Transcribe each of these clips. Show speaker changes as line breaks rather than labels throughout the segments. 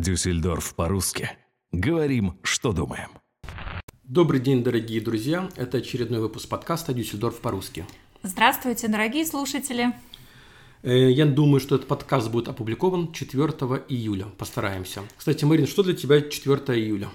Дюссельдорф по-русски. Говорим, что думаем.
Добрый день, дорогие друзья. Это очередной выпуск подкаста «Дюссельдорф по-русски».
Здравствуйте, дорогие слушатели.
Э, Я думаю, что этот подкаст будет опубликован 4 июля. Постараемся. Кстати, Марин, что для тебя 4 июля?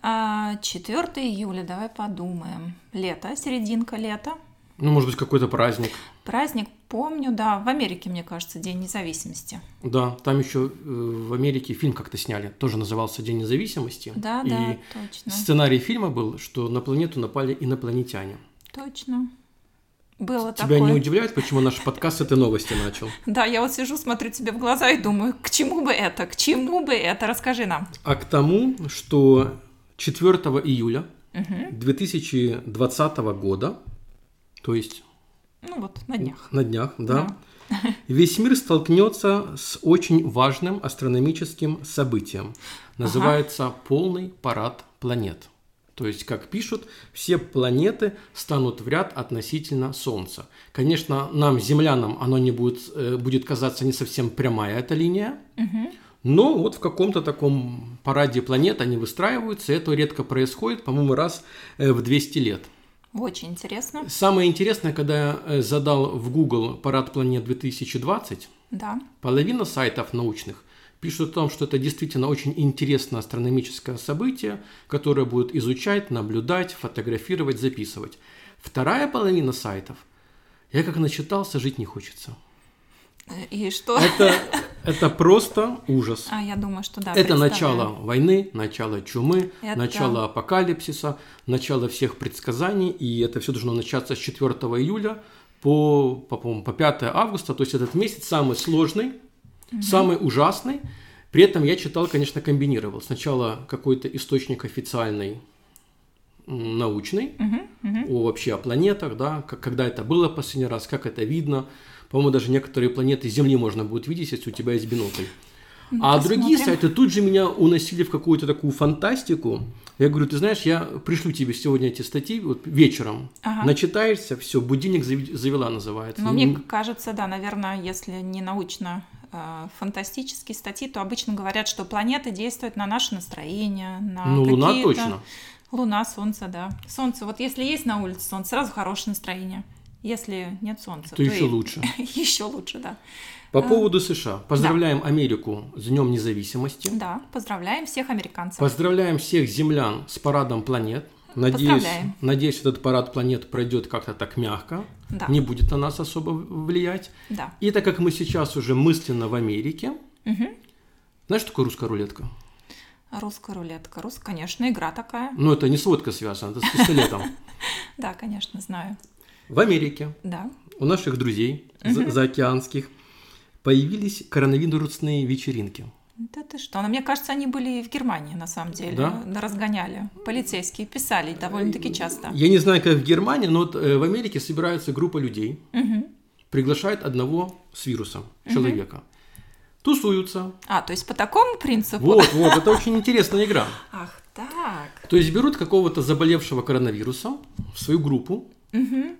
А, 4 июля, давай подумаем. Лето, серединка лета.
Ну, может быть, какой-то праздник.
Праздник, помню, да, в Америке, мне кажется, День независимости.
Да, там еще э, в Америке фильм как-то сняли. Тоже назывался «День независимости».
Да,
И
да, точно.
сценарий фильма был, что на планету напали инопланетяне.
Точно. Было
Тебя
такое.
не удивляет, почему наш подкаст с этой новости начал?
Да, я вот сижу, смотрю тебе в глаза и думаю, к чему бы это, к чему бы это, расскажи нам.
А к тому, что 4 июля 2020 года, то есть
Ну вот, на днях.
на днях, да, весь мир столкнется с очень важным астрономическим событием. Называется полный парад планет. То есть, как пишут, все планеты станут в ряд относительно Солнца. Конечно, нам, землянам, оно не будет, э, будет казаться не совсем прямая эта линия, но вот в каком-то таком параде планет они выстраиваются, и это редко происходит, по-моему, раз э, в 200 лет.
Очень интересно.
Самое интересное, когда я э, задал в Google парад планет 2020,
Да.
половина сайтов научных пишут о том, что это действительно очень интересное астрономическое событие, которое будут изучать, наблюдать, фотографировать, записывать. Вторая половина сайтов, я как начитался, жить не хочется.
И что?
Это, это просто ужас.
А, я думаю, что да.
Это начало войны, начало чумы,
Это-
начало апокалипсиса, начало всех предсказаний, и это все должно начаться с 4 июля по, по, по 5 августа, то есть этот месяц самый сложный, самый ужасный. При этом я читал, конечно, комбинировал. Сначала какой-то источник официальный, научный, о вообще о планетах, да, как, когда это было последний раз, как это видно. По-моему, даже некоторые планеты Земли можно будет видеть, если у тебя есть бинокль. а другие
посмотрим.
сайты тут же меня уносили в какую-то такую фантастику. Я говорю, ты знаешь, я пришлю тебе сегодня эти статьи вот вечером.
Ага.
Начитаешься, все, будильник завела называется. Ну,
мне кажется, да, наверное, если не научно э, фантастические статьи, то обычно говорят, что планеты действуют на наше настроение, на
Ну, Луна
какие-то-
точно.
Луна, Солнце, да. Солнце, вот если есть на улице Солнце, сразу хорошее настроение. Если нет Солнца,
То еще
и-
лучше.
еще лучше, да.
По поводу США. Поздравляем Америку с Днем независимости.
Да, поздравляем всех американцев.
Поздравляем всех землян с парадом планет. Надеюсь, надеюсь, этот парад планет пройдет как-то так мягко,
Да.
не будет на нас особо влиять.
Да.
И так как мы сейчас уже мысленно в Америке, знаешь, что такое русская рулетка?
Русская рулетка. Русская, конечно, игра такая.
Ну, это не с водкой связано, это с пистолетом.
Да, конечно, знаю.
В Америке
Да.
у наших друзей за- заокеанских появились коронавирусные вечеринки.
Да ты что? Но мне кажется, они были в Германии, на самом деле.
Да?
Разгоняли. Полицейские писали довольно-таки часто.
Я не знаю, как в Германии, но вот э, в Америке собирается группа людей, приглашает одного с вирусом человека, тусуются.
А, то есть по такому принципу?
Вот, вот, это очень интересная игра.
Ах, так.
То есть берут какого-то заболевшего коронавирусом в свою группу,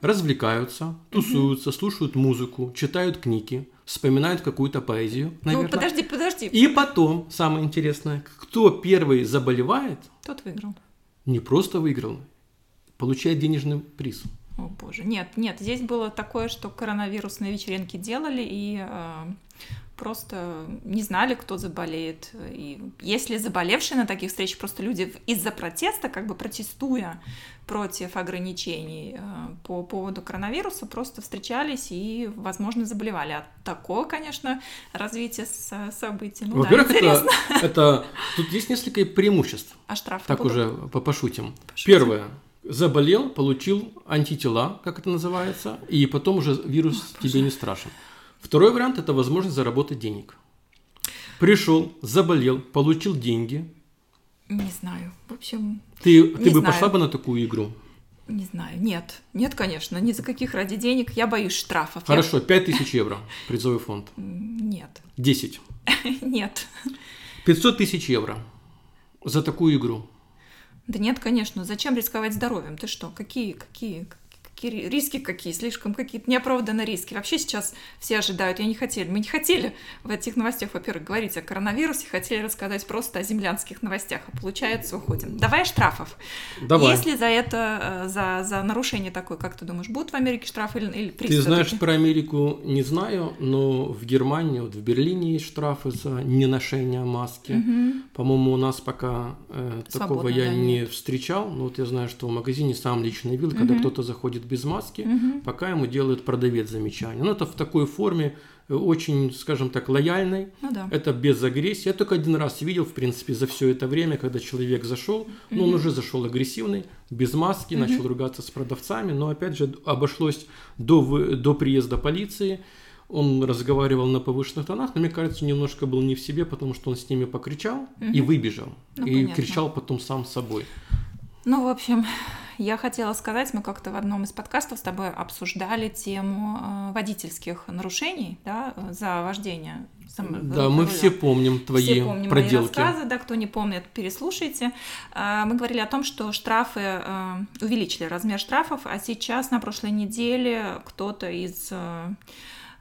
развлекаются, тусуются, слушают музыку, читают книги, вспоминают какую-то поэзию, наверное.
Ну, подожди, подожди.
И потом, самое интересное, кто первый заболевает,
Тот выиграл.
не просто выиграл, получает денежный приз.
О боже. Нет, нет, здесь было такое, что коронавирусные вечеринки делали и э, просто не знали, кто заболеет. И если заболевшие на таких встречах, просто люди из-за протеста, как бы протестуя против ограничений э, по поводу коронавируса, просто встречались и, возможно, заболевали. А такое, конечно, развитие со- событий. Ну, да,
Во-первых, это,
интересно.
это тут есть несколько преимуществ.
А штрафы
Так
будут?
уже по- пошутим.
Пошутим.
Первое. Заболел, получил антитела, как это называется, и потом уже вирус тебе не страшен. Второй вариант – это возможность заработать денег. Пришел, заболел, получил деньги.
Не знаю. В общем,
Ты, ты бы
знаю.
пошла бы на такую игру?
не знаю. Нет. Нет, конечно. Ни за каких ради денег. Я боюсь штрафов. Я-
Хорошо, 5000 евро призовой фонд.
Нет.
10.
Нет.
500 тысяч евро за такую игру.
Да нет, конечно. Зачем рисковать здоровьем? Ты что? Какие, какие такие риски какие, слишком какие-то неоправданные риски. Вообще сейчас все ожидают, я не хотели, мы не хотели в этих новостях, во-первых, говорить о коронавирусе, хотели рассказать просто о землянских новостях, а получается уходим. Давай штрафов.
Давай.
Если за это, э, за, за нарушение такое, как ты думаешь, будут в Америке штрафы или, или приз
Ты знаешь, про Америку не знаю, но в Германии, вот в Берлине есть штрафы за неношение маски.
Мгм.
По-моему, у нас пока э, такого
Свободно,
я
да,
не встречал. Но вот я знаю, что в магазине сам лично видел, когда
Мгм.
кто-то заходит без маски,
Мгм.
пока ему делает продавец замечание. Ну, это в такой форме э, очень, скажем так, лояльной.
Ну да.
Это без агрессии. Я только один раз видел, в принципе, за все это время, когда человек зашел, ну, он уже зашел агрессивный, без маски, начал ругаться с продавцами, но, опять же, обошлось до, до приезда полиции. Он разговаривал на повышенных тонах, но мне кажется, немножко был не в себе, потому что он с ними покричал и выбежал.
Ну,
и
понятно.
кричал потом сам собой.
Ну, в общем, я хотела сказать, мы как-то в одном из подкастов с тобой обсуждали тему э, водительских нарушений, да, за вождение. сам-
Да, мы все помним твои
Все помним
проделки.
мои рассказы, да, кто не помнит, переслушайте. А, Мы говорили о том, что штрафы, э, увеличили размер штрафов, а сейчас на прошлой неделе кто-то из э,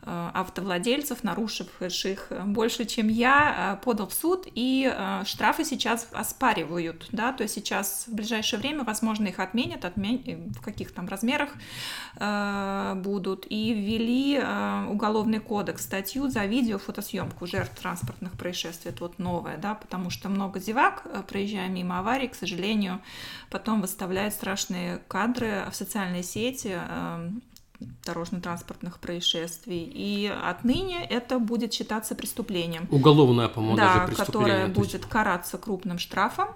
автовладельцев, нарушивших больше, чем я, э, подал в суд, и э, штрафы сейчас оспаривают, да, то есть сейчас в ближайшее время, возможно, их отменят, отмен... в каких там размерах э, будут, и ввели э, уголовный кодекс, статью за видео, фотосъемку жертв транспортных происшествий, это вот новое, да, потому что много зевак, э, проезжая мимо аварий, к сожалению, потом выставляют страшные кадры в социальные сети, э, дорожно-транспортных происшествий. И отныне это будет считаться преступлением.
Уголовное, по-моему,
да,
даже преступление.
которое будет караться крупным штрафом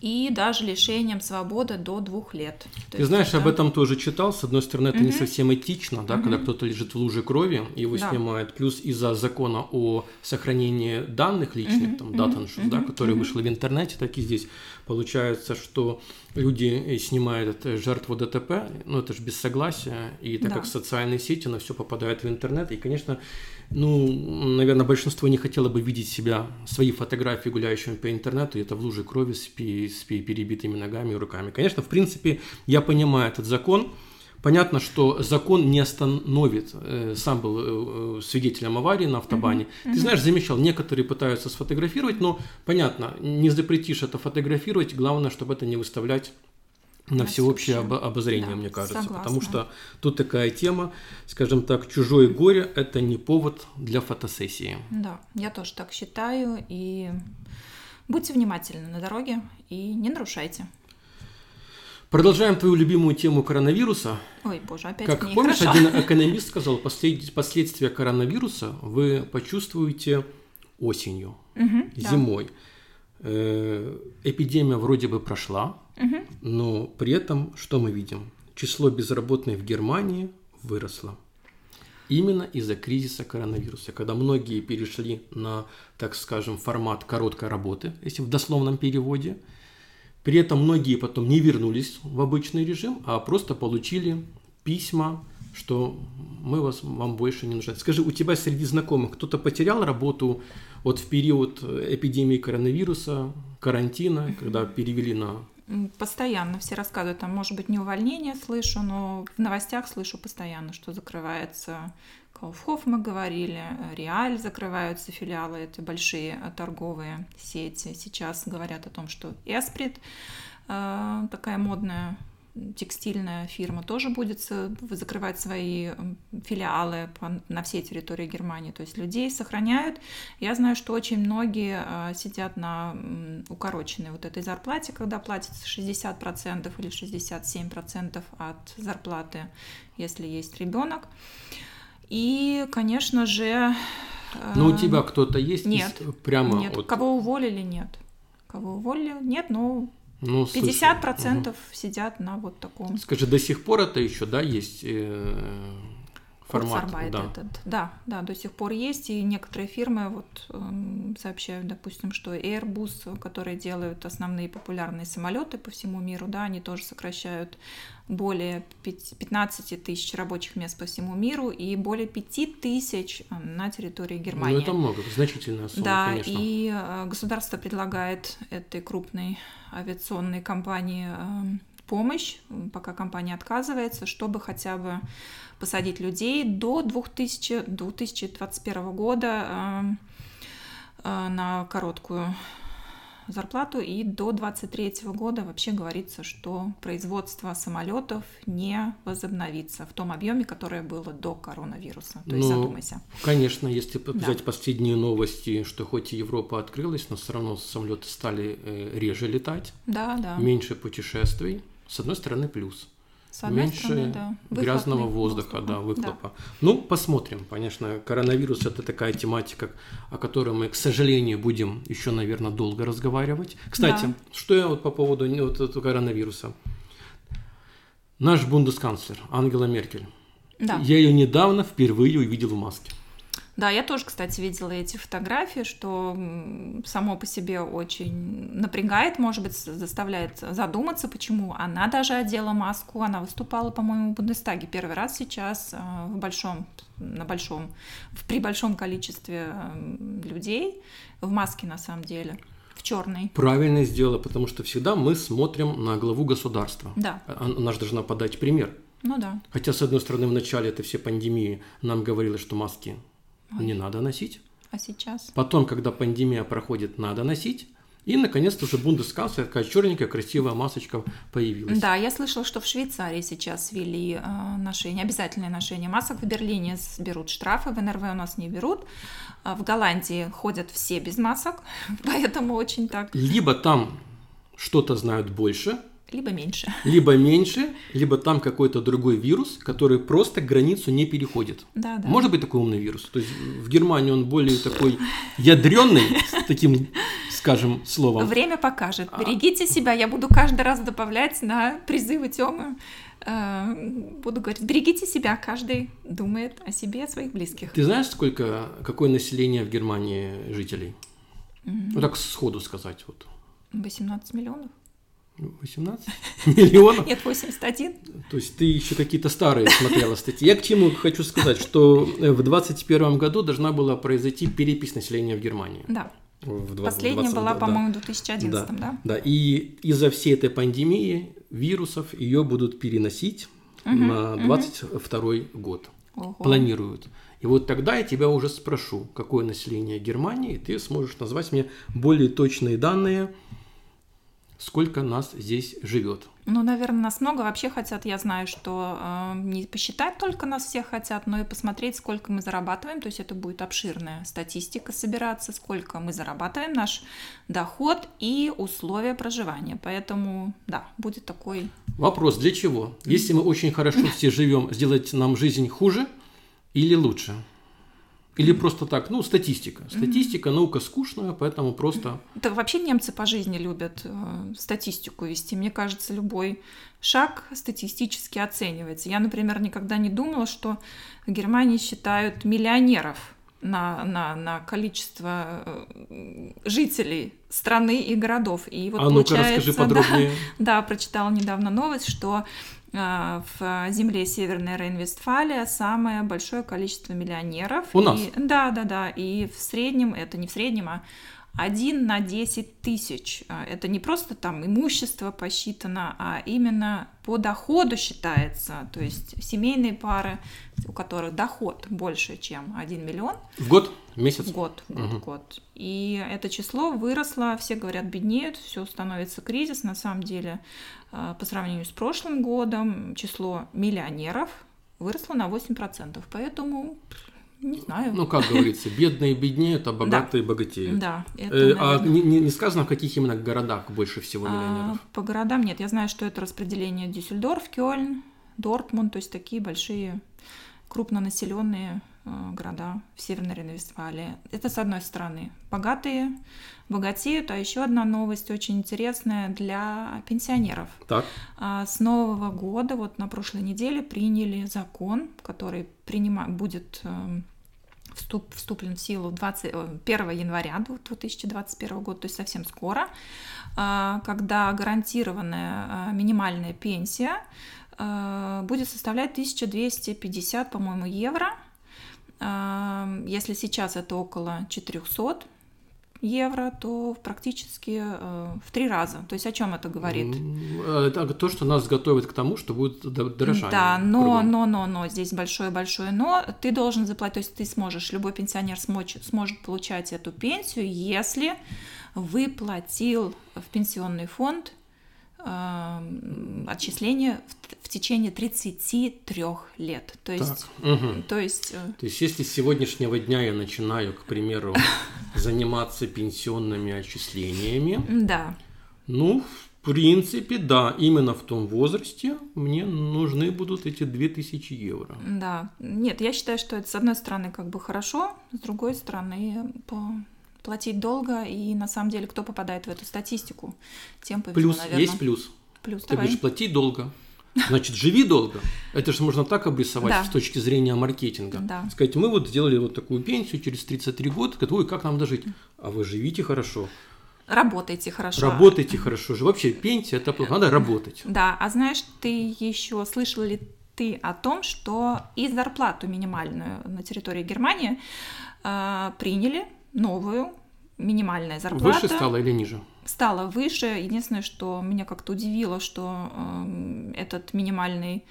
и даже лишением свободы до двух лет. То
Ты знаешь,
это-
об этом тоже читал. С одной стороны, это не совсем этично, да, когда
Мгм.
кто-то лежит в луже крови, и его
Да.
снимают. Плюс из-за закона о сохранении данных личных,
Мгм,
там, data issues, да, который
мгм.
вышел в интернете, так и здесь получается, что люди э, снимают э, жертву ДТП, ну это же без согласия, и так
Да.
как социальные сети, на все попадает в интернет, и, конечно, ну, наверное, большинство не хотело бы видеть себя, свои фотографии гуляющими по интернету, и это в луже крови с, пи- с пи- перебитыми ногами и руками. Конечно, в принципе, я понимаю этот закон. Понятно, что закон не остановит. э, Сам был э, э, свидетелем аварии на автобане. Ты знаешь, замечал, некоторые пытаются сфотографировать, но понятно, не запретишь это фотографировать. Главное, чтобы это не выставлять на всеобщее обо- обозрение,
Да,
мне кажется.
согласна.
Потому что тут такая тема, скажем так, чужое горе – это не повод для фотосессии.
Да, я тоже так считаю. И будьте внимательны на дороге и не нарушайте.
Продолжаем твою любимую тему коронавируса.
Ой, боже, опять
Как помнишь,
хорошо.
один экономист сказал, послед- последствия коронавируса вы почувствуете осенью,
да.
зимой. Э, Эпидемия вроде бы прошла,
Мгм.
но при этом что мы видим? Число безработных в Германии выросло. Именно из-за кризиса коронавируса, когда многие перешли на, так скажем, формат короткой работы, если в дословном переводе. При этом многие потом не вернулись в обычный режим, а просто получили письма, что мы вас, вам больше не нужны. Скажи, у тебя среди знакомых кто-то потерял работу вот в период эпидемии коронавируса, карантина, когда перевели на
Постоянно все рассказывают, там, может быть, не увольнение слышу, но в новостях слышу постоянно, что закрывается Кауфхоф, мы говорили, Реаль закрываются филиалы, это большие э, торговые сети. Сейчас говорят о том, что Эсприт, э, такая модная текстильная фирма, тоже будет закрывать свои филиалы на всей территории Германии. То есть людей сохраняют. Я знаю, что очень многие э, сидят на укороченной вот этой зарплате, когда платится 60% или 67% от зарплаты, если есть ребенок. И, конечно же...
Ну, у
э,
тебя кто-то есть? из-
нет,
прямо
Нет,
от-
кого уволили, нет. Кого уволили, нет, но
ну, слушай,
50% сидят на вот таком.
Скажи, до сих пор это еще, да, есть э, формат?
Курсарбайт
Да.
этот. Да, да, до сих пор есть, и некоторые фирмы вот эм, сообщают, допустим, что Airbus, которые делают основные популярные самолеты по всему миру, да, они тоже сокращают более пяти- 15 тысяч рабочих мест по всему миру и более 5 тысяч э, на территории Германии.
Ну, это много, значительная сумма,
Да,
конечно.
и э, государство предлагает этой крупной авиационной компании э, помощь, пока компания отказывается, чтобы хотя бы посадить людей до 2000, 2021 года на короткую зарплату, и до 2023 года вообще говорится, что производство самолетов не возобновится в том объеме, которое было до коронавируса. То есть
Ну,
задумайся.
Конечно, если п-
Да.
взять последние новости, что хоть и Европа открылась, но все равно самолеты стали э, реже летать,
Да, да.
меньше путешествий. С одной стороны, плюс.
С одной
меньше
стороны, да.
грязного
Выхлопный
воздуха, да,
Да.
выхлопа. Ну, посмотрим. Конечно, коронавирус это такая тематика, о которой мы, к сожалению, будем еще, наверное, долго разговаривать. Кстати,
Да.
что я вот по поводу вот этого коронавируса. Наш бундесканцлер Ангела Меркель.
Да.
Я ее недавно впервые увидел в маске.
Да, я тоже, кстати, видела эти фотографии, что само по себе очень напрягает, может быть, заставляет задуматься, почему она даже одела маску. Она выступала, по-моему, в Бундестаге первый раз сейчас а, в большом, на большом, при большом количестве людей в маске на самом деле, в черной.
Правильно сделала, потому что всегда мы смотрим на главу государства.
Да,
А- Она же должна подать пример.
ну да.
Хотя, с одной стороны, в начале этой всей пандемии нам говорилось, что маски не надо носить.
А сейчас?
Потом, когда пандемия проходит, надо носить. И, наконец-то, уже бундесканцлер, такая черненькая, красивая масочка появилась.
Да, я слышала, что в Швейцарии сейчас ввели э, ношение, обязательное ношение масок. В Берлине берут штрафы, в НРВ у нас не берут. А в Голландии ходят все без масок, поэтому очень так,
Либо там что-то знают больше,
либо меньше.
либо меньше, либо там какой-то другой вирус, который просто границу не переходит.
Да, да.
Может быть такой умный вирус. То есть в Германии он более такой ядренный, с таким, скажем, словом.
Время покажет.
А.
Берегите себя. Я буду каждый раз добавлять на призывы Тёмы. Э, Буду говорить, берегите себя. Каждый думает о себе, о своих близких.
Ты знаешь, сколько, какое население в Германии жителей? Ну так сходу сказать, вот
18 миллионов?
18 миллионов.
Нет, 81?
То есть ты еще какие-то старые смотрела статьи. Я к чему хочу сказать, что э, в 2021 году должна была произойти перепись населения в Германии.
Да.
В два-
Последняя
20,
была,
да,
по-моему, в
да.
2011, да?
Да, и из-за всей этой пандемии вирусов ее будут переносить на 22 год.
Ого.
Планируют. И вот тогда я тебя уже спрошу, какое население Германии, и ты сможешь назвать мне более точные данные, сколько нас здесь живет.
Ну, наверное, нас много вообще хотят. Я знаю, что э, не посчитать только нас всех хотят, но и посмотреть, сколько мы зарабатываем. То есть это будет обширная статистика собираться, сколько мы зарабатываем, наш доход и условия проживания. Поэтому, да, будет такой...
Вопрос, для чего? Если мы очень хорошо все живем, сделать нам жизнь хуже или лучше? Или просто так, ну, статистика. Статистика, наука скучная, поэтому просто...
Да вообще немцы по жизни любят э, статистику вести. Мне кажется, любой шаг статистически оценивается. Я, например, никогда не думала, что в Германии считают миллионеров на, на, на количество э, жителей страны и городов. И вот
а ну-ка расскажи
да,
подробнее.
да, прочитала недавно новость, что в земле Северной Рейн-Вестфалия самое большое количество миллионеров.
У нас?
И- да, да, да. И в среднем, это не в среднем, а один на 10 тысяч. А, Это не просто там имущество посчитано, а именно по доходу считается. То есть семейные пары, у которых доход больше, чем 1 миллион,
В год? Месяц?
в год, год,
Мгм.
год. И это число выросло, все говорят, беднеют, все становится кризис. На самом деле, э, по сравнению с прошлым годом, число миллионеров выросло на 8%. Поэтому, не знаю.
Ну, как говорится, бедные беднеют, а богатые богатеют.
да, это,
Э, а
наверное,
не, не- не сказано, в каких именно городах больше всего
а,
миллионеров?
по городам нет. Я знаю, что это распределение Дюссельдорф, Кёльн, Дортмунд, то есть такие большие крупнонаселенные города в Северной Рейн-Вестфалии. Это с одной стороны. Богатые богатеют, а еще одна новость очень интересная для пенсионеров.
Так,
А С нового года, вот на прошлой неделе, приняли закон, который принима... будет эм, вступ... вступлен в силу 20... э, 1 января 2021 года, то есть совсем скоро, а, когда гарантированная минимальная пенсия будет составлять 1250, по-моему, евро. Если сейчас это около 400, евро, то практически э, в три раза. То есть о чем это говорит?
Это то, что нас готовит к тому, что будет дорожание.
Да, но, но, но, но, здесь большое-большое но. Ты должен заплатить, то есть ты сможешь, любой пенсионер смочь, сможет получать эту пенсию, если выплатил в пенсионный фонд отчисления в, в течение 33 лет. То есть,
угу.
то есть... Э,
то есть, если с сегодняшнего дня я начинаю, к примеру, заниматься пенсионными отчислениями,
да.
ну, в принципе, да, именно в том возрасте мне нужны будут эти 2000 евро.
Да, нет, я считаю, что это с одной стороны как бы хорошо, с другой стороны по платить долго, и на самом деле кто попадает в эту статистику, тем повезло,
Плюс,
наверное.
есть плюс.
Плюс,
Ты
давай.
будешь платить долго. Значит, живи долго. Это же можно так обрисовать
Да.
с точки зрения маркетинга.
Да.
Сказать, мы вот сделали вот такую пенсию через 33 года. Ой, как нам дожить? А вы живите хорошо.
Работайте хорошо.
Работайте хорошо. же. Вообще пенсия это плохо. Надо работать.
Да, а знаешь, ты еще слышал ли ты о том, что и зарплату минимальную на территории Германии э, приняли новую минимальная зарплата.
Выше стало или ниже?
стало выше. Единственное, что меня как-то удивило, что э, этот минимальный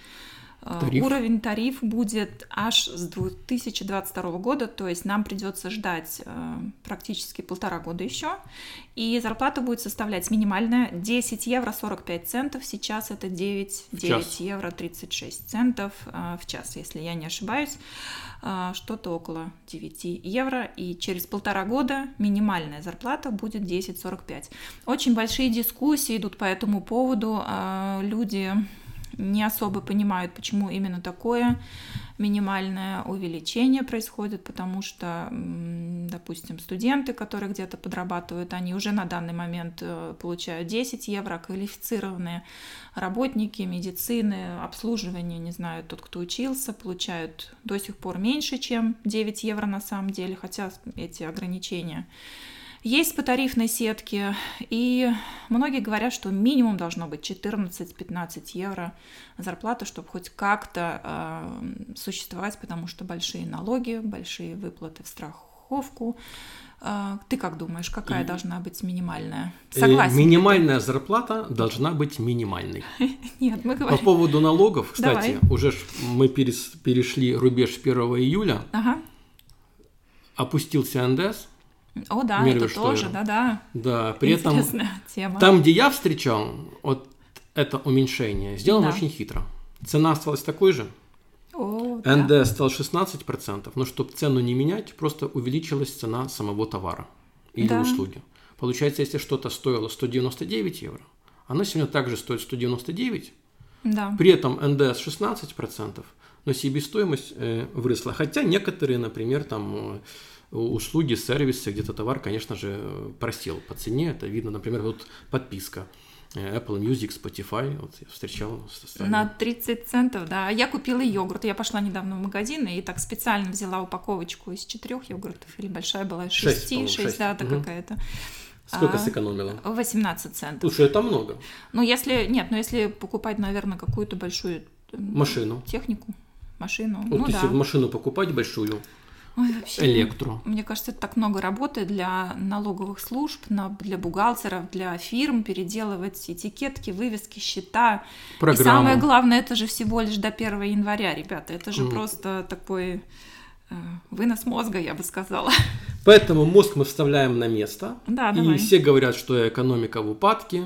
Тариф.
уровень тариф будет аж с 2022 года, то есть нам придется ждать э, практически полтора года еще, и зарплата будет составлять минимальная 10 евро 45 центов, сейчас это 9, 9
час.
евро 36 центов э, в час, если я не ошибаюсь, э, что-то около 9 евро, и через полтора года минимальная зарплата будет 10,45. Очень большие дискуссии идут по этому поводу, люди не особо понимают, почему именно такое минимальное увеличение происходит, потому что, допустим, студенты, которые где-то подрабатывают, они уже на данный момент э, получают 10 евро, а квалифицированные работники медицины, обслуживания, не знаю, тот, кто учился, получают до сих пор меньше, чем 9 евро на самом деле, хотя эти ограничения есть по тарифной сетке, и многие говорят, что минимум должно быть 14-15 евро зарплата, чтобы хоть как-то э, существовать, потому что большие налоги, большие выплаты в страховку. Э, ты как думаешь, какая
И-
должна быть минимальная?
Э,
Согласен.
Минимальная зарплата должна быть минимальной.
Нет, мы
По
говорим.
поводу налогов, кстати,
Давай.
уже мы перес- перешли рубеж 1 июля,
Ага.
опустился НДС,
О, да,
Мервиш
это тоже, да-да.
да, при этом
Интересная тема.
там, где я встречал вот это уменьшение, сделано
Да.
очень хитро. Цена осталась такой же,
О, да.
НДС стал 16%, но чтобы цену не менять, просто увеличилась цена самого товара или
Да.
услуги. Получается, если что-то стоило 199 евро, оно сегодня также стоит 199,
Да.
при этом НДС 16%, но себестоимость э, выросла. Хотя некоторые, например, там э, услуги, сервисы, где-то товар, конечно же, просел по цене. Это видно, например, вот подписка э, Apple Music, Spotify. Вот я встречал.
На 30 центов, да. Я купила йогурт. Я пошла недавно в магазин и так специально взяла упаковочку из четырех йогуртов. Или большая была из шести, шесть,
шесть.
да, это
Мгм.
какая-то.
Сколько
а,
сэкономила?
18 центов.
Слушай, это много.
Ну, если, нет, ну если покупать, наверное, какую-то большую
Машину.
технику, машину,
Вот
ну
если
да.
машину покупать большую,
Ой, вообще,
электро.
Мне кажется, это так много работы для налоговых служб, для бухгалтеров, для фирм, переделывать этикетки, вывески, счета. И
Программу.
самое главное, это же всего лишь до 1 января, ребята. Это же
Мгм.
просто такой э, вынос мозга, я бы сказала.
Поэтому мозг мы вставляем на место.
Да,
И
давай.
все говорят, что экономика в упадке,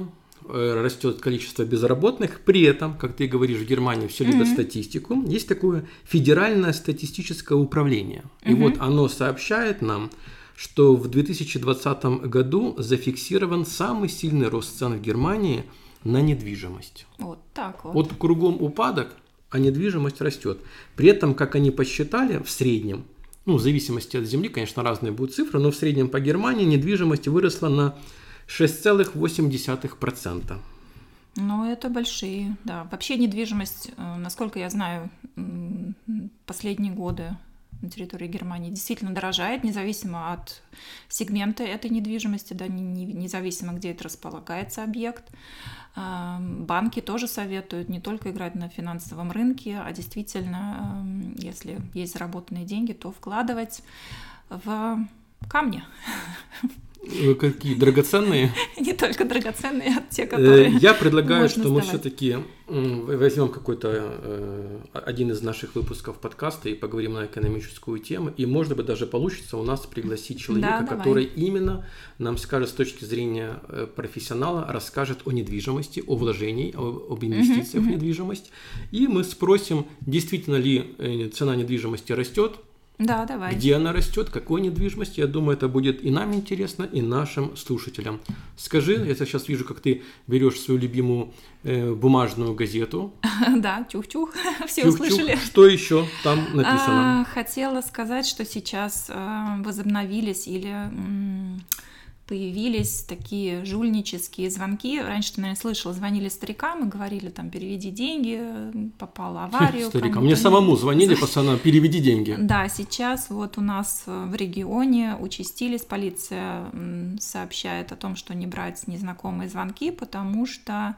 растет количество безработных. При этом, как ты говоришь, в Германии все любят
Мгм.
статистику. Есть такое федеральное статистическое управление. И
Мгм.
вот оно сообщает нам, что в 2020 году зафиксирован самый сильный рост цен в Германии на недвижимость.
Вот так вот.
Вот кругом упадок, а недвижимость растет. При этом, как они посчитали, в среднем, ну, в зависимости от земли, конечно, разные будут цифры, но в среднем по Германии недвижимость выросла на 6,8%.
Ну, это большие, да. Вообще недвижимость, э, насколько я знаю, последние годы на территории Германии действительно дорожает, независимо от сегмента этой недвижимости, да, не- не- независимо, где это располагается объект. Эм, Банки тоже советуют не только играть на финансовом рынке, а действительно, эм, если есть заработанные деньги, то вкладывать в камни.
Какие драгоценные?
Не только драгоценные, а те,
Э,
которые
Я предлагаю, что мы все-таки возьмем какой-то э, один из наших выпусков подкаста и поговорим на экономическую тему. И, может быть, даже получится у нас пригласить человека, который именно нам скажет с точки зрения э, профессионала, расскажет о недвижимости, о вложении, об инвестициях в недвижимость. И мы спросим, действительно ли цена недвижимости растет,
Да, давай.
где она растет, какой недвижимости. Я думаю, это будет и нам интересно, и нашим слушателям. Скажи, я сейчас вижу, как ты берешь свою любимую э, бумажную газету.
Да, чух-чух, все услышали.
Что еще там написано?
А, Хотела сказать, что сейчас э, возобновились или м, появились такие жульнические звонки. Раньше ты, наверное, слышал, звонили старикам и говорили, там, переведи деньги, попала в аварию.
Старикам. Мне
не-
самому звонили, постоянно переведи деньги.
Да, сейчас вот у нас в регионе участились, полиция сообщает о том, что не брать незнакомые звонки, потому что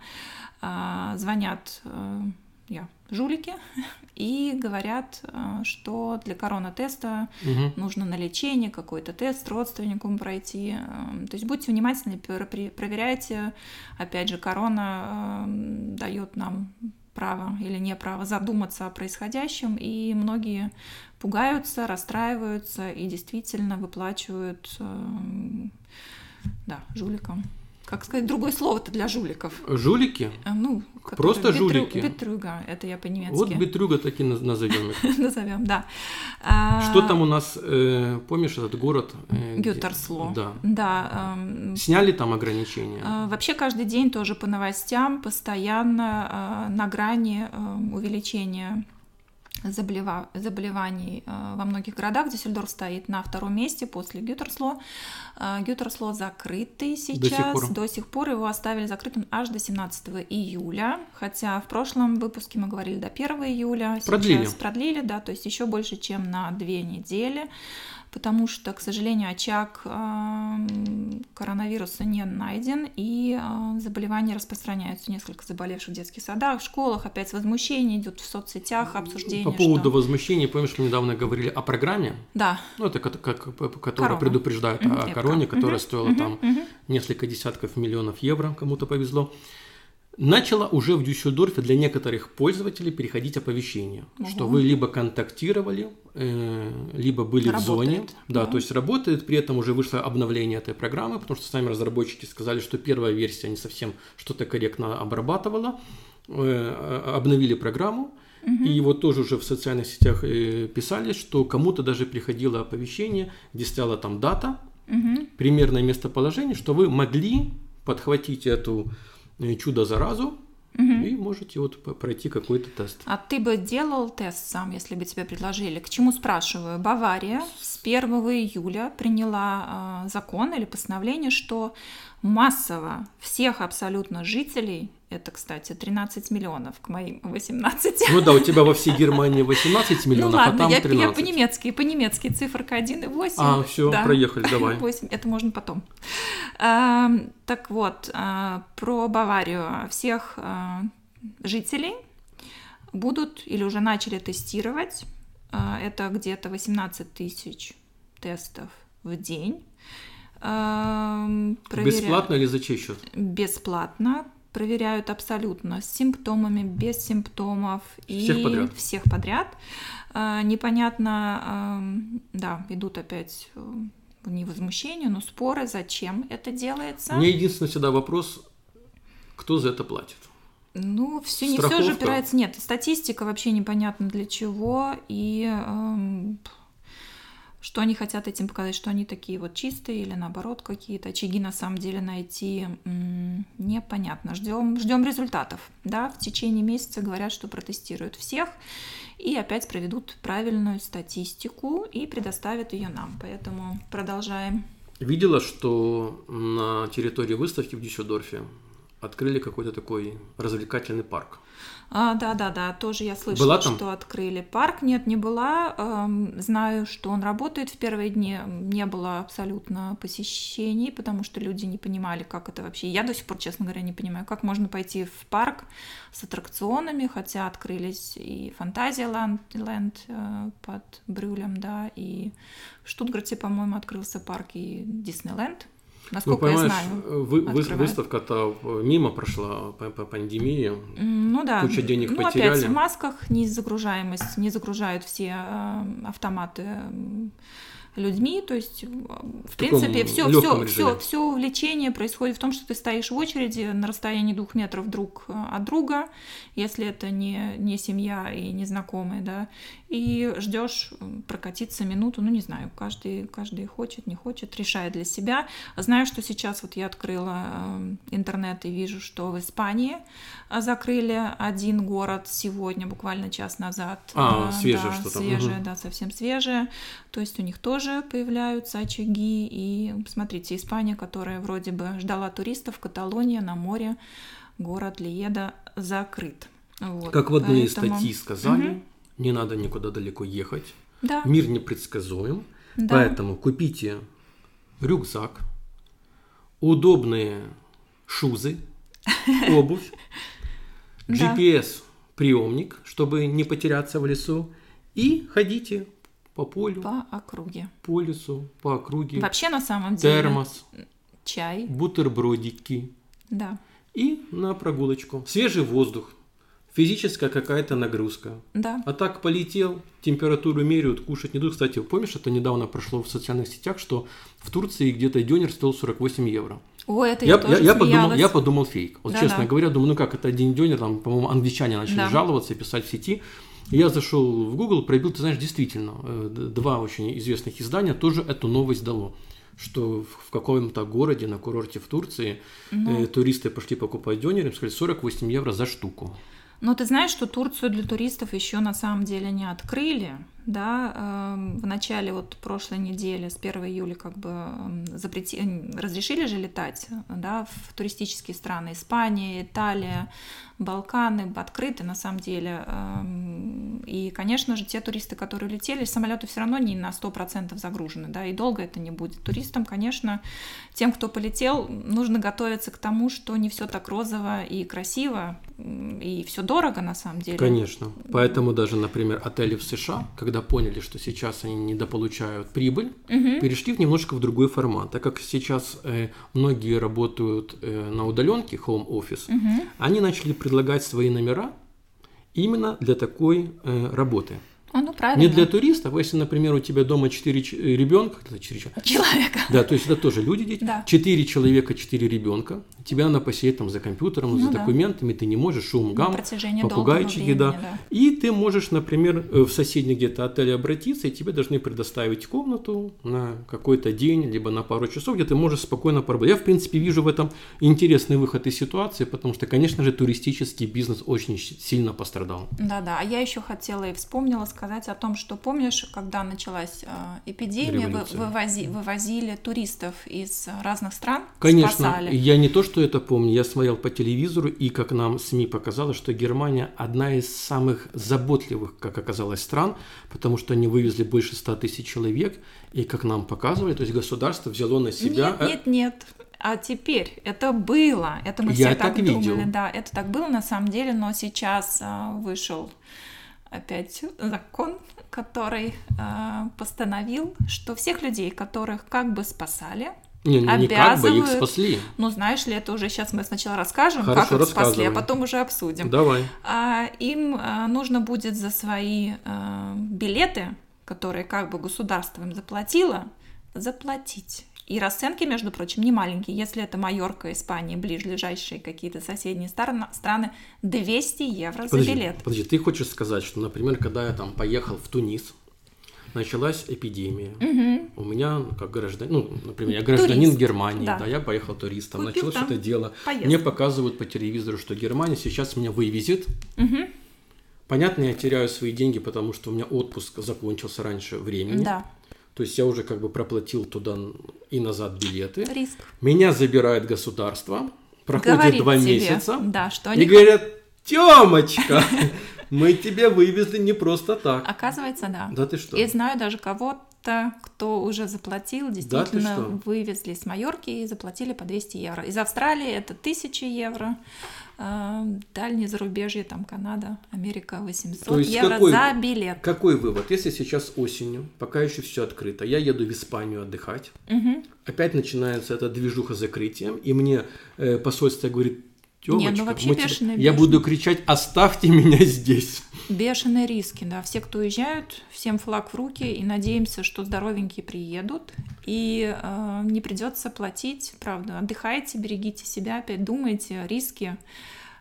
а, звонят э, я, жулики и говорят, э, что для коронатеста
Мгм.
нужно на лечение какой-то тест родственникам пройти. Эм, То есть будьте внимательны, проверяйте. Опять же, корона эм, дает нам право или не право задуматься о происходящем, и многие пугаются, расстраиваются и действительно выплачивают эм, да, жуликам. Как сказать другое слово-то для жуликов?
Жулики?
Э, Ну,
Просто
бетрю-
жулики.
Бетрюга, это я по-немецки
Вот Бетрюга так и наз- назовем их.
назовем, да. А,
Что там у нас, э, помнишь этот город? э,
Гютерсло.
Да.
Да. эм,
Сняли там ограничения?
э, Вообще каждый день тоже по новостям постоянно э, на грани э, увеличения заболеваний э, во многих городах. Дюссельдорф стоит на втором месте после Гютерсло. Э, Гютерсло закрытый сейчас.
пор.
До сих пор его оставили закрытым аж до 17 июля. Хотя в прошлом выпуске мы говорили до 1 июля.
Продлили.
Сейчас продлили, да, то есть еще больше, чем на две недели. Потому что, к сожалению, очаг эм, коронавируса не найден, и э, заболевания распространяются. Несколько заболевших в детских садах, в школах. Опять возмущение идет в соцсетях, обсуждение.
По поводу
что-
возмущения, помнишь, мы недавно говорили о программе?
Да,
Ну, это как, как- которая
Корона.
предупреждает
Мгм,
о короне, которая
Мгм,
стоила
мгм,
там
мгм.
несколько десятков миллионов евро, кому-то повезло. Начало уже в Дюссельдорфе для некоторых пользователей переходить оповещение, что
Ого.
вы либо контактировали, э, либо были в зоне.
Работает,
Да,
да.
то есть работает, при этом уже вышло обновление этой программы, потому что сами разработчики сказали, что первая версия не совсем что-то корректно обрабатывала. Э, обновили программу, и вот тоже уже в социальных сетях э, писали, что кому-то даже приходило оповещение, где стояла там дата,
Мгм.
примерное местоположение, что вы могли подхватить эту э, чудо-заразу и можете вот пройти какой-то тест.
А ты бы делал тест сам, если бы тебе предложили? К чему спрашиваю? Бавария с 1 июля приняла э, закон или постановление, что массово всех абсолютно жителей, это, кстати, 13 миллионов к моим 18,
Ну да, у тебя во всей Германии 18 миллионов,
ну ладно,
а там
я,
13.
я по-немецки, по-немецки циферка 1,8.
А, все,
да.
проехали, давай.
8, это можно потом. А, так вот, а, про Баварию. Всех а, жителей будут или уже начали тестировать. А, это где-то 18 тысяч тестов в день. А, проверя-
Бесплатно или за чей счет?
бесплатно, проверяют абсолютно с симптомами, без симптомов. И
Всех подряд.
Всех подряд. А, непонятно, да, идут опять э, не возмущения, но споры, зачем это делается.
Мне единственный всегда вопрос, кто за это платит?
Ну, все не все же опирается. Нет, статистика вообще непонятно для чего. И эм, что они хотят этим показать, что они такие вот чистые или наоборот какие-то очаги на самом деле найти непонятно. Ждем, ждем результатов. Да, в течение месяца говорят, что протестируют всех и опять проведут правильную статистику и предоставят ее нам. Поэтому продолжаем.
Видела, что на территории выставки в Дюссельдорфе открыли какой-то такой развлекательный парк.
А, да, да, да, тоже я слышала,
Была там?
что открыли парк. Нет, не была. Эм, знаю, что он работает в первые дни. Не было абсолютно посещений, потому что люди не понимали, как это вообще. Я до сих пор, честно говоря, не понимаю, как можно пойти в парк с аттракционами, хотя открылись и Фантазия Ленд э, под Брюлем, да, и в Штутгарте, по-моему, открылся парк и Диснейленд. Насколько
ну,
я знаю.
вы- вы-
открывают.
выставка-то мимо прошла по, по пандемии.
Ну да.
Куча денег
ну,
потеряли.
опять в масках не загружаемость, не загружают все э, автоматы людьми, то есть, э, в,
таком
принципе, все, все, все, все увлечение происходит в том, что ты стоишь в очереди на расстоянии двух метров друг э, от друга, если это не, не семья и не знакомые, да, и ждешь прокатиться минуту, ну не знаю, каждый, каждый хочет, не хочет, решает для себя. Знаю, что сейчас вот я открыла э, интернет и вижу, что в Испании а, закрыли один город сегодня, буквально час назад.
А,
Э,
свежее
да,
что-то,
Свежее,
мгм.
да, совсем свежее. То есть у них тоже появляются очаги. И смотрите, Испания, которая вроде бы ждала туристов, Каталония на море, город Лиеда закрыт. Вот,
Как в одной из
поэтому-
статей сказали,
Мгм.
Не надо никуда далеко ехать.
Да,
Мир непредсказуем.
да.
Поэтому купите рюкзак, удобные шузы, обувь. GPS-приемник, чтобы не потеряться в лесу, и ходите по полю,
по округе.
по лесу, по округе,
Вообще, на самом деле,
термос,
чай,
бутербродики
да,
и на прогулочку. Свежий воздух, физическая какая-то нагрузка.
да.
А так полетел, температуру меряют, кушать не дают. Кстати, помнишь, это недавно прошло в социальных сетях, что в Турции где-то дёнер стоил 48 евро.
Ой, это
Я,
я, тоже
я, я подумал, я подумал фейк. Вот
Да-да.
честно говоря, думаю, ну как, это один дёнер, там, по-моему, англичане начали
Да.
жаловаться писать в сети. Я зашел в Google, пробил, ты знаешь, действительно, э, два очень известных издания тоже эту новость дало что в каком-то городе на курорте в Турции э, туристы пошли покупать дёнер, им сказали 48 евро за штуку.
Но ты знаешь, что Турцию для туристов еще на самом деле не открыли, да? Эм, В начале вот прошлой недели, с 1 июля, как бы эм, запрети... разрешили же летать, да, в туристические страны. Испания, Италия, Балканы открыты на самом деле. Эм, И, конечно же, те туристы, которые летели, самолеты все равно не на 100% загружены, да, и долго это не будет. Туристам, конечно, тем, кто полетел, нужно готовиться к тому, что не все так розово и красиво, и все дорого на самом деле.
Конечно. Поэтому даже, например, отели в США, когда поняли, что сейчас они недополучают прибыль,
Мгм.
перешли в немножко в другой формат. Так как сейчас э, многие работают э, на удаленке, home office,
Мгм.
они начали предлагать свои номера именно для такой э, работы.
А, ну, правильно.
Не для туристов, а если, например, у тебя дома 4 ребенка,
Человека.
да, то есть это тоже люди, дети,
Да.
4 человека, 4 ребенка, тебя надо посидеть там за компьютером,
Ну
за
да.
документами, ты не можешь, шум, гам, попугайчики,
долгого
да.
времени, да.
И ты можешь, например, э, в соседний где-то отеле обратиться, и тебе должны предоставить комнату на какой-то день, либо на пару часов, где ты можешь спокойно поработать. Я, в принципе, вижу в этом интересный выход из ситуации, потому что, конечно же, туристический бизнес очень сильно пострадал.
Да-да, а я еще хотела и вспомнила сказать о том, что помнишь, когда началась э, эпидемия, вы- вывози- вывозили туристов из разных стран,
Конечно,
спасали.
я не то, что это помню, я смотрел по телевизору, и как нам СМИ показало, что Германия одна из самых заботливых, как оказалось, стран, потому что они вывезли больше 100 тысяч человек, и как нам показывали, то есть государство взяло на себя...
Нет,
э,
нет, нет. А теперь это было, это мы
Я
все так
так
думали,
видел.
да, это так было на самом деле, но сейчас а, вышел опять закон, который а, постановил, что всех людей, которых как бы спасали,
Не, не, не как бы, их
обязывают-
спасли.
ну знаешь ли, это уже сейчас мы сначала расскажем,
Хорошо,
как их спасли, а потом уже обсудим.
Давай.
А, им а, нужно будет за свои а, билеты, которые как бы государство им заплатило, заплатить. И расценки, между прочим, не маленькие. Если это Майорка, Испания, ближайшие какие-то соседние страны, страны 200 евро
Подожди,
за билет.
подожди, ты хочешь сказать, что, например, когда я там поехал в Тунис, началась эпидемия. У меня, ну, как гражданин, ну, например, я гражданин
Турист,
Германии,
да.
да. я поехал туристом,
Купил
началось
там
это дело.
поездку.
Мне показывают по телевизору, что Германия сейчас меня вывезет.
Мгм.
Понятно, я теряю свои деньги, потому что у меня отпуск закончился раньше времени.
Да,
То есть я уже как бы проплатил туда и назад билеты.
риск.
Меня забирает государство, проходит
Говорит
два
тебе,
месяца.
Да, что
И
они...
говорят, Тёмочка, мы тебя вывезли не просто так.
Оказывается, да.
Да ты что?
И знаю даже кого Кто-то, кто уже заплатил, действительно да, вывезли с Майорки и заплатили по 200 евро. Из Австралии это 1000 евро. А, дальние зарубежье, там Канада, Америка, 800 То есть евро какой, за билет.
Какой вывод? Если сейчас осенью, пока еще все открыто, я еду в Испанию отдыхать, угу. опять начинается эта движуха закрытием, и мне э, посольство говорит, Тёмочка,
Нет, ну вообще мы бешеные,
Я буду кричать, оставьте меня здесь.
Бешеные риски, да. Все, кто уезжают, всем флаг в руки, и надеемся, что здоровенькие приедут, и э, не придется платить, правда. Отдыхайте, берегите себя, опять думайте, риски.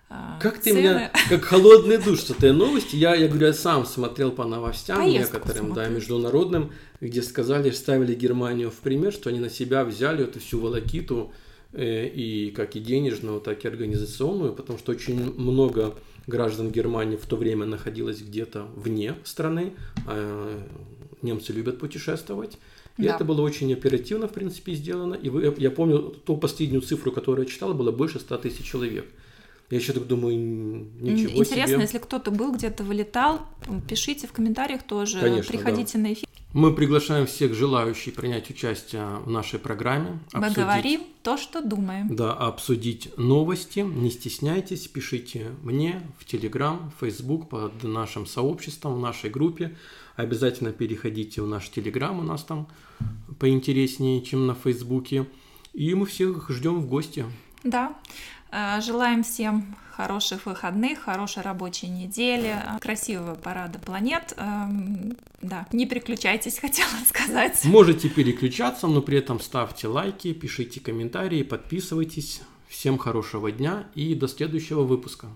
Э, как цены. ты меня, как холодный душ с этой новости, я, я говорю, я сам смотрел по новостям Поездку некоторым, смотрю. да, международным, где сказали, ставили Германию в пример, что они на себя взяли эту всю волокиту, и как и денежную, так и организационную, потому что очень много граждан Германии в то время находилось где-то вне страны, а немцы любят путешествовать. И да. это было очень оперативно, в принципе, сделано. И вы, я помню ту последнюю цифру, которую я читал, было больше 100 тысяч человек. Я еще так думаю, ничего
Интересно,
себе.
если кто-то был, где-то вылетал, пишите в комментариях тоже, Конечно, приходите да. на эфир.
Мы приглашаем всех желающих принять участие в нашей программе.
Мы обсудить, говорим то, что думаем.
Да, обсудить новости. Не стесняйтесь, пишите мне в Телеграм, в Facebook под нашим сообществом, в нашей группе. Обязательно переходите в наш Телеграм, у нас там поинтереснее, чем на Фейсбуке. И мы всех ждем в гости.
Да. Э, желаем всем хороших выходных, хорошей рабочей недели, красивого парада планет. Эм, да, не переключайтесь, хотела сказать.
Можете переключаться, но при этом ставьте лайки, пишите комментарии, подписывайтесь. Всем хорошего дня и до следующего выпуска.